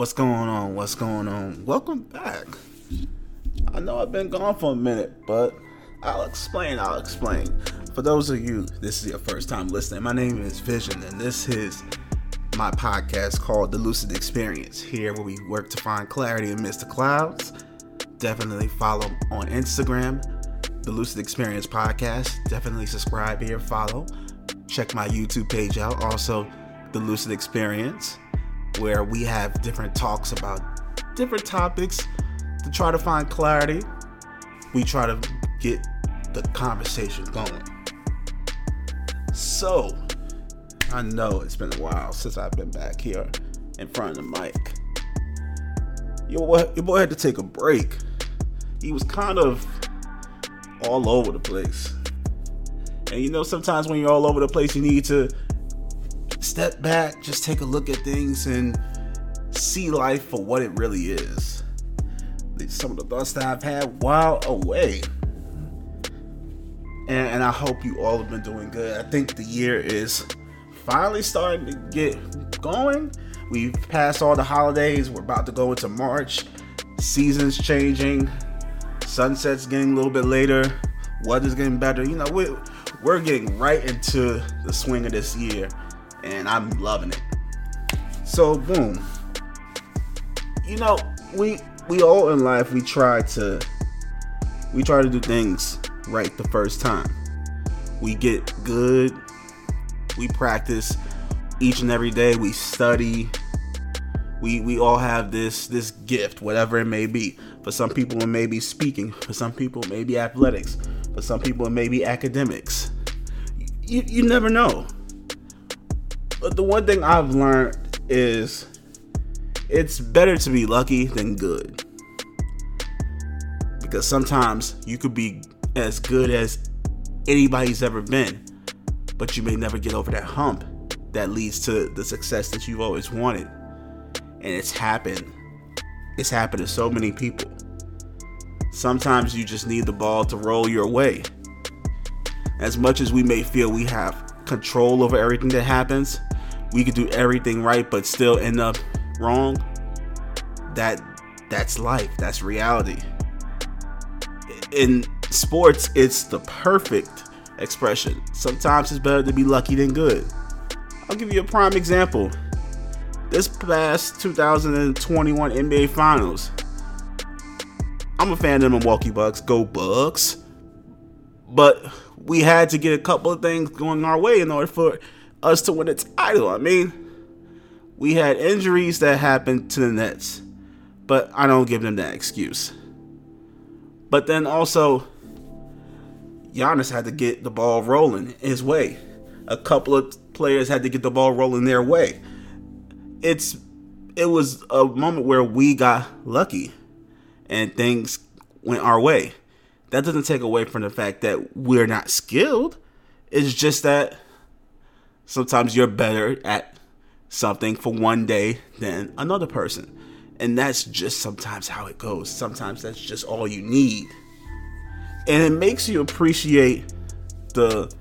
What's going on? What's going on? Welcome back. I know I've been gone for a minute, but I'll explain. I'll explain. For those of you, this is your first time listening. My name is Vision, and this is my podcast called The Lucid Experience. Here, where we work to find clarity amidst the clouds. Definitely follow on Instagram, The Lucid Experience Podcast. Definitely subscribe here, follow. Check my YouTube page out. Also, The Lucid Experience where we have different talks about different topics to try to find clarity. We try to get the conversation going. So, I know it's been a while since I've been back here in front of the mic. Your boy, your boy had to take a break. He was kind of all over the place. And you know, sometimes when you're all over the place, you need to step back, just take a look at things and see life for what it really is. Some of the thoughts that I've had while away. And, and I hope you all have been doing good. I think the year is finally starting to get going. We've passed all the holidays. We're about to go into March. Seasons changing. Sunset's getting a little bit later. Weather's getting better. You know, we're, we're getting right into the swing of this year and I'm loving it. So boom. You know, we we all in life we try to we try to do things right the first time. We get good. We practice each and every day. We study. We we all have this this gift, whatever it may be. For some people it may be speaking, for some people it may be athletics, for some people it may be academics. You you never know. But the one thing I've learned is it's better to be lucky than good. Because sometimes you could be as good as anybody's ever been, but you may never get over that hump that leads to the success that you've always wanted. And it's happened. It's happened to so many people. Sometimes you just need the ball to roll your way. As much as we may feel we have control over everything that happens, we could do everything right but still end up wrong that that's life that's reality. In sports it's the perfect expression. Sometimes it's better to be lucky than good. I'll give you a prime example. This past 2021 nba finals. I'm a fan of the milwaukee bucks. Go bucks. But we had to get a couple of things going our way in order for us to win a title. I mean, we had injuries that happened to the Nets, but I don't give them that excuse. But then also, Giannis had to get the ball rolling his way. A couple of players had to get the ball rolling their way. It's it was a moment where we got lucky and things went our way. That doesn't take away from the fact that we're not skilled. It's just that sometimes you're better at something for one day than another person. And that's just sometimes how it goes. Sometimes that's just all you need. And it makes you appreciate the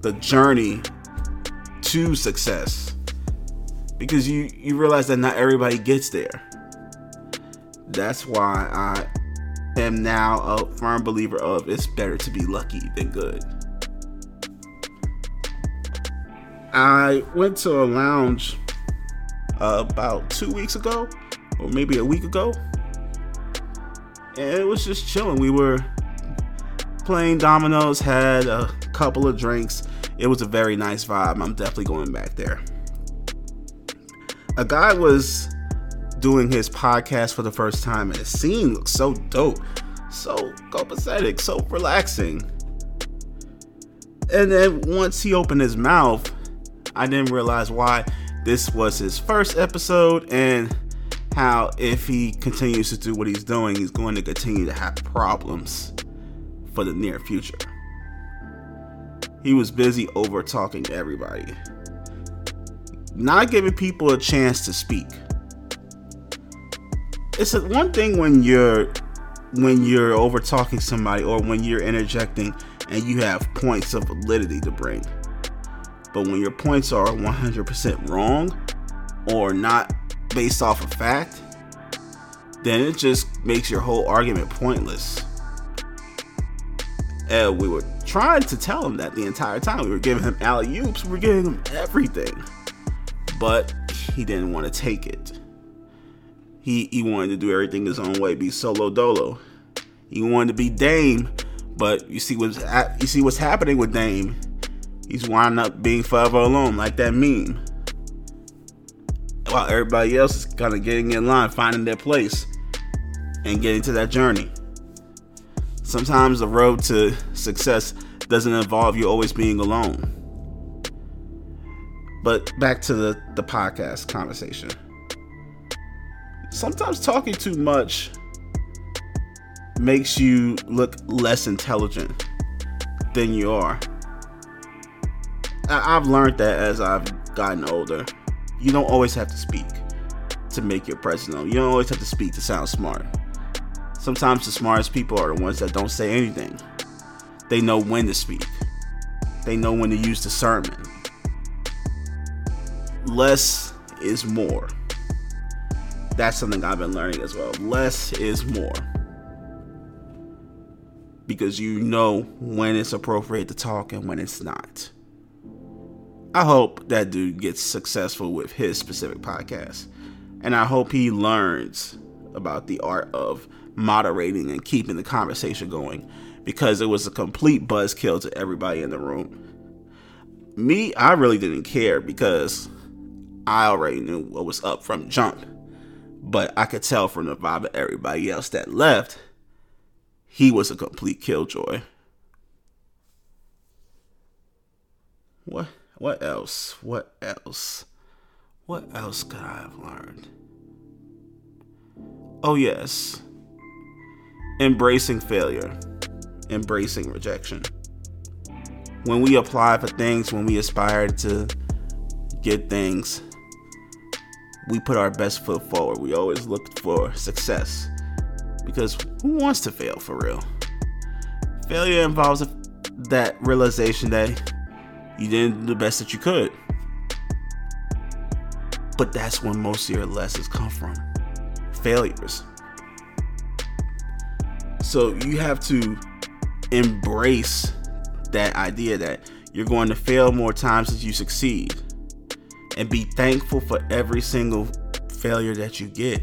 the journey to success. Because you you realize that not everybody gets there. That's why I am now a firm believer of it's better to be lucky than good. I went to a lounge uh, about two weeks ago, or maybe a week ago, and it was just chilling. We were playing dominoes, had a couple of drinks. It was a very nice vibe. I'm definitely going back there. A guy was doing his podcast for the first time, and the scene looked so dope, so copacetic, so relaxing. And then once he opened his mouth, I didn't realize why this was his first episode and how if he continues to do what he's doing, he's going to continue to have problems for the near future. He was busy over talking to everybody, not giving people a chance to speak. It's one thing when you're when you're over talking somebody or when you're interjecting and you have points of validity to bring but when your points are 100% wrong or not based off of fact, then it just makes your whole argument pointless. And we were trying to tell him that the entire time. We were giving him alley oops, we were giving him everything. But he didn't want to take it. He he wanted to do everything his own way, be solo dolo. He wanted to be Dame, but you see what's you see what's happening with Dame. He's winding up being forever alone, like that meme. While everybody else is kind of getting in line, finding their place, and getting to that journey. Sometimes the road to success doesn't involve you always being alone. But back to the, the podcast conversation. Sometimes talking too much makes you look less intelligent than you are. I've learned that as I've gotten older. You don't always have to speak to make your presence known. You don't always have to speak to sound smart. Sometimes the smartest people are the ones that don't say anything. They know when to speak. They know when to use discernment. Less is more. That's something I've been learning as well. Less is more. Because you know when it's appropriate to talk and when it's not. I hope that dude gets successful with his specific podcast. And I hope he learns about the art of moderating and keeping the conversation going because it was a complete buzzkill to everybody in the room. Me, I really didn't care because I already knew what was up from jump. But I could tell from the vibe of everybody else that left, he was a complete killjoy. What what else? What else? What else could I have learned? Oh yes. Embracing failure. Embracing rejection. When we apply for things, when we aspire to get things, we put our best foot forward. We always look for success. Because who wants to fail for real? Failure involves that realization that you didn't the best that you could. But that's when most of your lessons come from failures. So you have to embrace that idea that you're going to fail more times as you succeed and be thankful for every single failure that you get.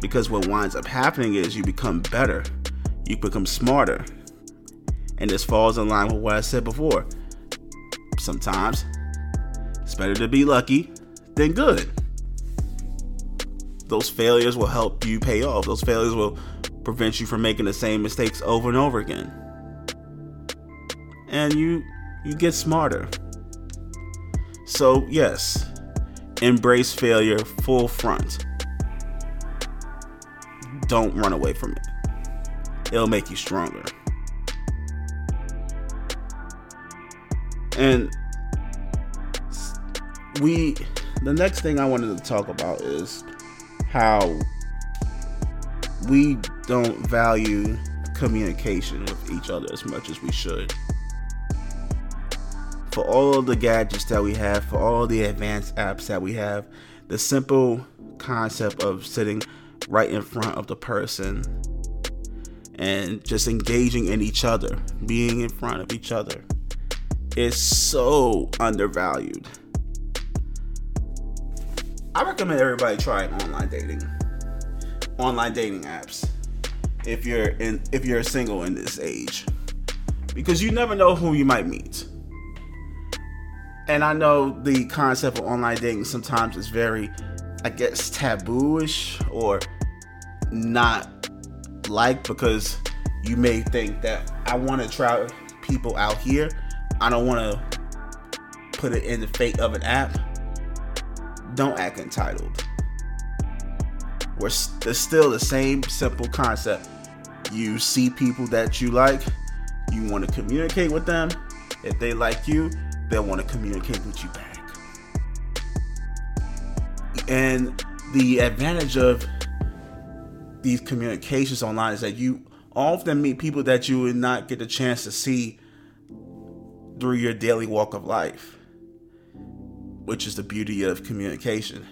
Because what winds up happening is you become better, you become smarter. And this falls in line with what I said before. Sometimes it's better to be lucky than good. Those failures will help you pay off. Those failures will prevent you from making the same mistakes over and over again. And you you get smarter. So, yes, embrace failure full front. Don't run away from it. It'll make you stronger. And we the next thing I wanted to talk about is how we don't value communication with each other as much as we should. For all of the gadgets that we have, for all the advanced apps that we have, the simple concept of sitting right in front of the person and just engaging in each other, being in front of each other, is so undervalued. I recommend everybody try online dating. Online dating apps. If you're in if you're single in this age. Because you never know who you might meet. And I know the concept of online dating sometimes is very I guess tabooish or not like because you may think that I want to try people out here. I don't want to put it in the fate of an app don't act entitled. We're it's still the same simple concept. You see people that you like, you want to communicate with them. If they like you, they'll want to communicate with you back. And the advantage of these communications online is that you often meet people that you would not get the chance to see through your daily walk of life which is the beauty of communication.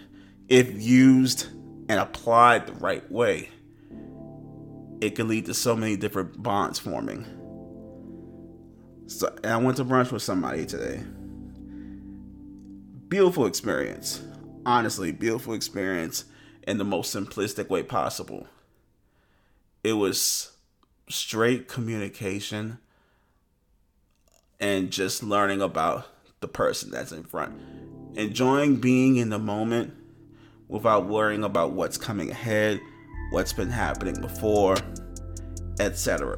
if used and applied the right way, it could lead to so many different bonds forming. So, I went to brunch with somebody today. Beautiful experience. Honestly, beautiful experience in the most simplistic way possible. It was straight communication and just learning about the person that's in front. Enjoying being in the moment without worrying about what's coming ahead, what's been happening before, etc.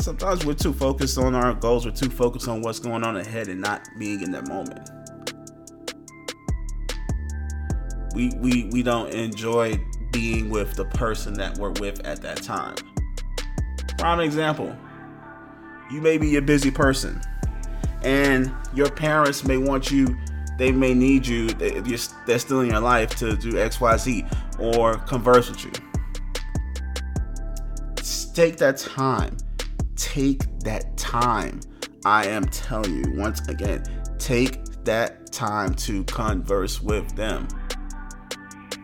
Sometimes we're too focused on our goals, we're too focused on what's going on ahead and not being in that moment. We, we, we don't enjoy being with the person that we're with at that time. Prime example you may be a busy person, and your parents may want you, they may need you, they're still in your life to do XYZ or converse with you. Take that time. Take that time. I am telling you once again, take that time to converse with them.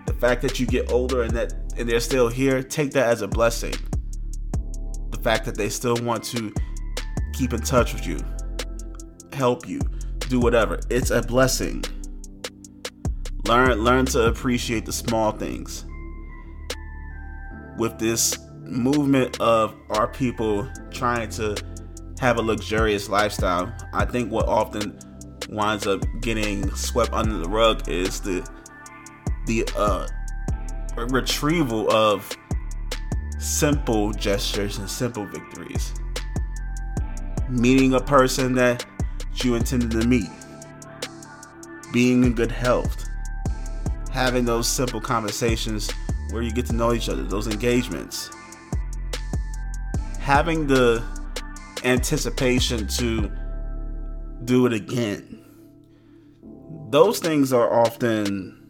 The fact that you get older and that and they're still here, take that as a blessing. The fact that they still want to keep in touch with you, help you, do whatever. It's a blessing. Learn learn to appreciate the small things. With this movement of our people trying to have a luxurious lifestyle, I think what often winds up getting swept under the rug is the the uh, retrieval of simple gestures and simple victories meeting a person that you intended to meet, being in good health, having those simple conversations where you get to know each other, those engagements, having the anticipation to do it again. Those things are often,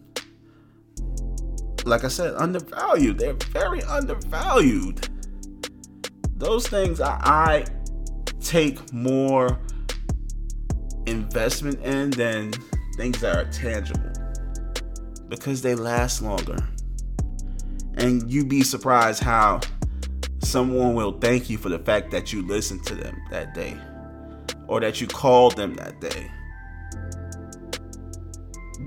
like I said, undervalued. They're very undervalued. Those things I, I take more investment in than things that are tangible because they last longer. And you'd be surprised how someone will thank you for the fact that you listened to them that day or that you called them that day.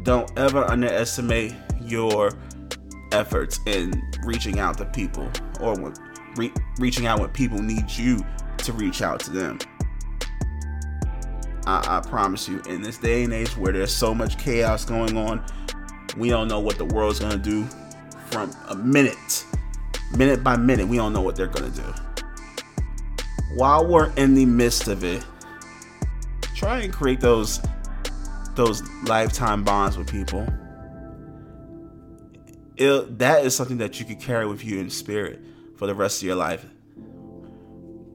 Don't ever underestimate your efforts in reaching out to people or re- reaching out when people need you to reach out to them. I, I promise you, in this day and age where there's so much chaos going on, we don't know what the world's gonna do from a minute, minute by minute. We don't know what they're gonna do. While we're in the midst of it, try and create those those lifetime bonds with people. It, that is something that you can carry with you in spirit for the rest of your life.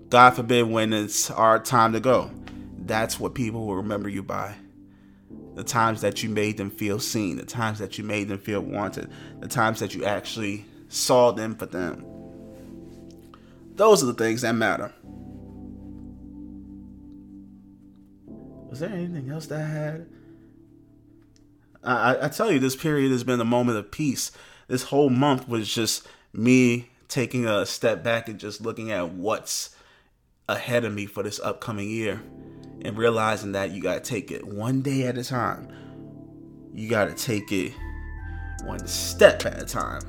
God forbid when it's our time to go. That's what people will remember you by. The times that you made them feel seen, the times that you made them feel wanted, the times that you actually saw them for them. Those are the things that matter. Was there anything else that I had? I, I tell you, this period has been a moment of peace. This whole month was just me taking a step back and just looking at what's ahead of me for this upcoming year and realizing that you got to take it one day at a time. You got to take it one step at a time.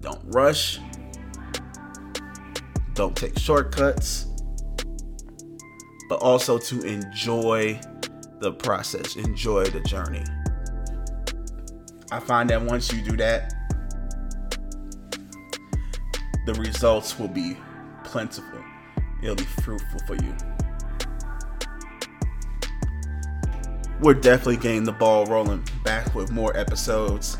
Don't rush. Don't take shortcuts. But also to enjoy the process, enjoy the journey. I find that once you do that, the results will be plentiful it'll be fruitful for you. We're definitely getting the ball rolling back with more episodes,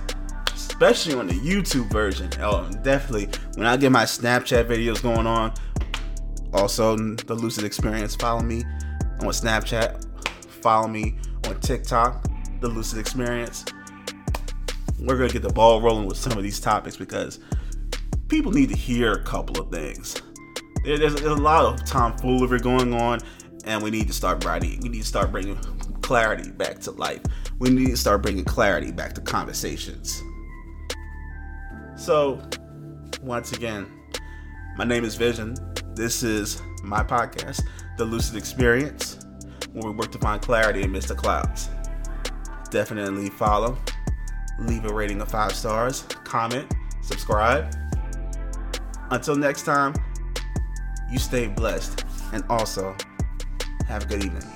especially on the YouTube version. Oh, definitely when I get my Snapchat videos going on. Also, the Lucid Experience. Follow me on Snapchat. Follow me on TikTok. The Lucid Experience. We're gonna get the ball rolling with some of these topics because people need to hear a couple of things there's, there's a lot of tomfoolery going on, and we need to start writing. We need to start bringing clarity back to life. We need to start bringing clarity back to conversations. So, once again, my name is Vision. This is my podcast, The Lucid Experience, where we work to find clarity amidst the clouds. Definitely follow, leave a rating of five stars, comment, subscribe. Until next time, you stay blessed and also have a good evening.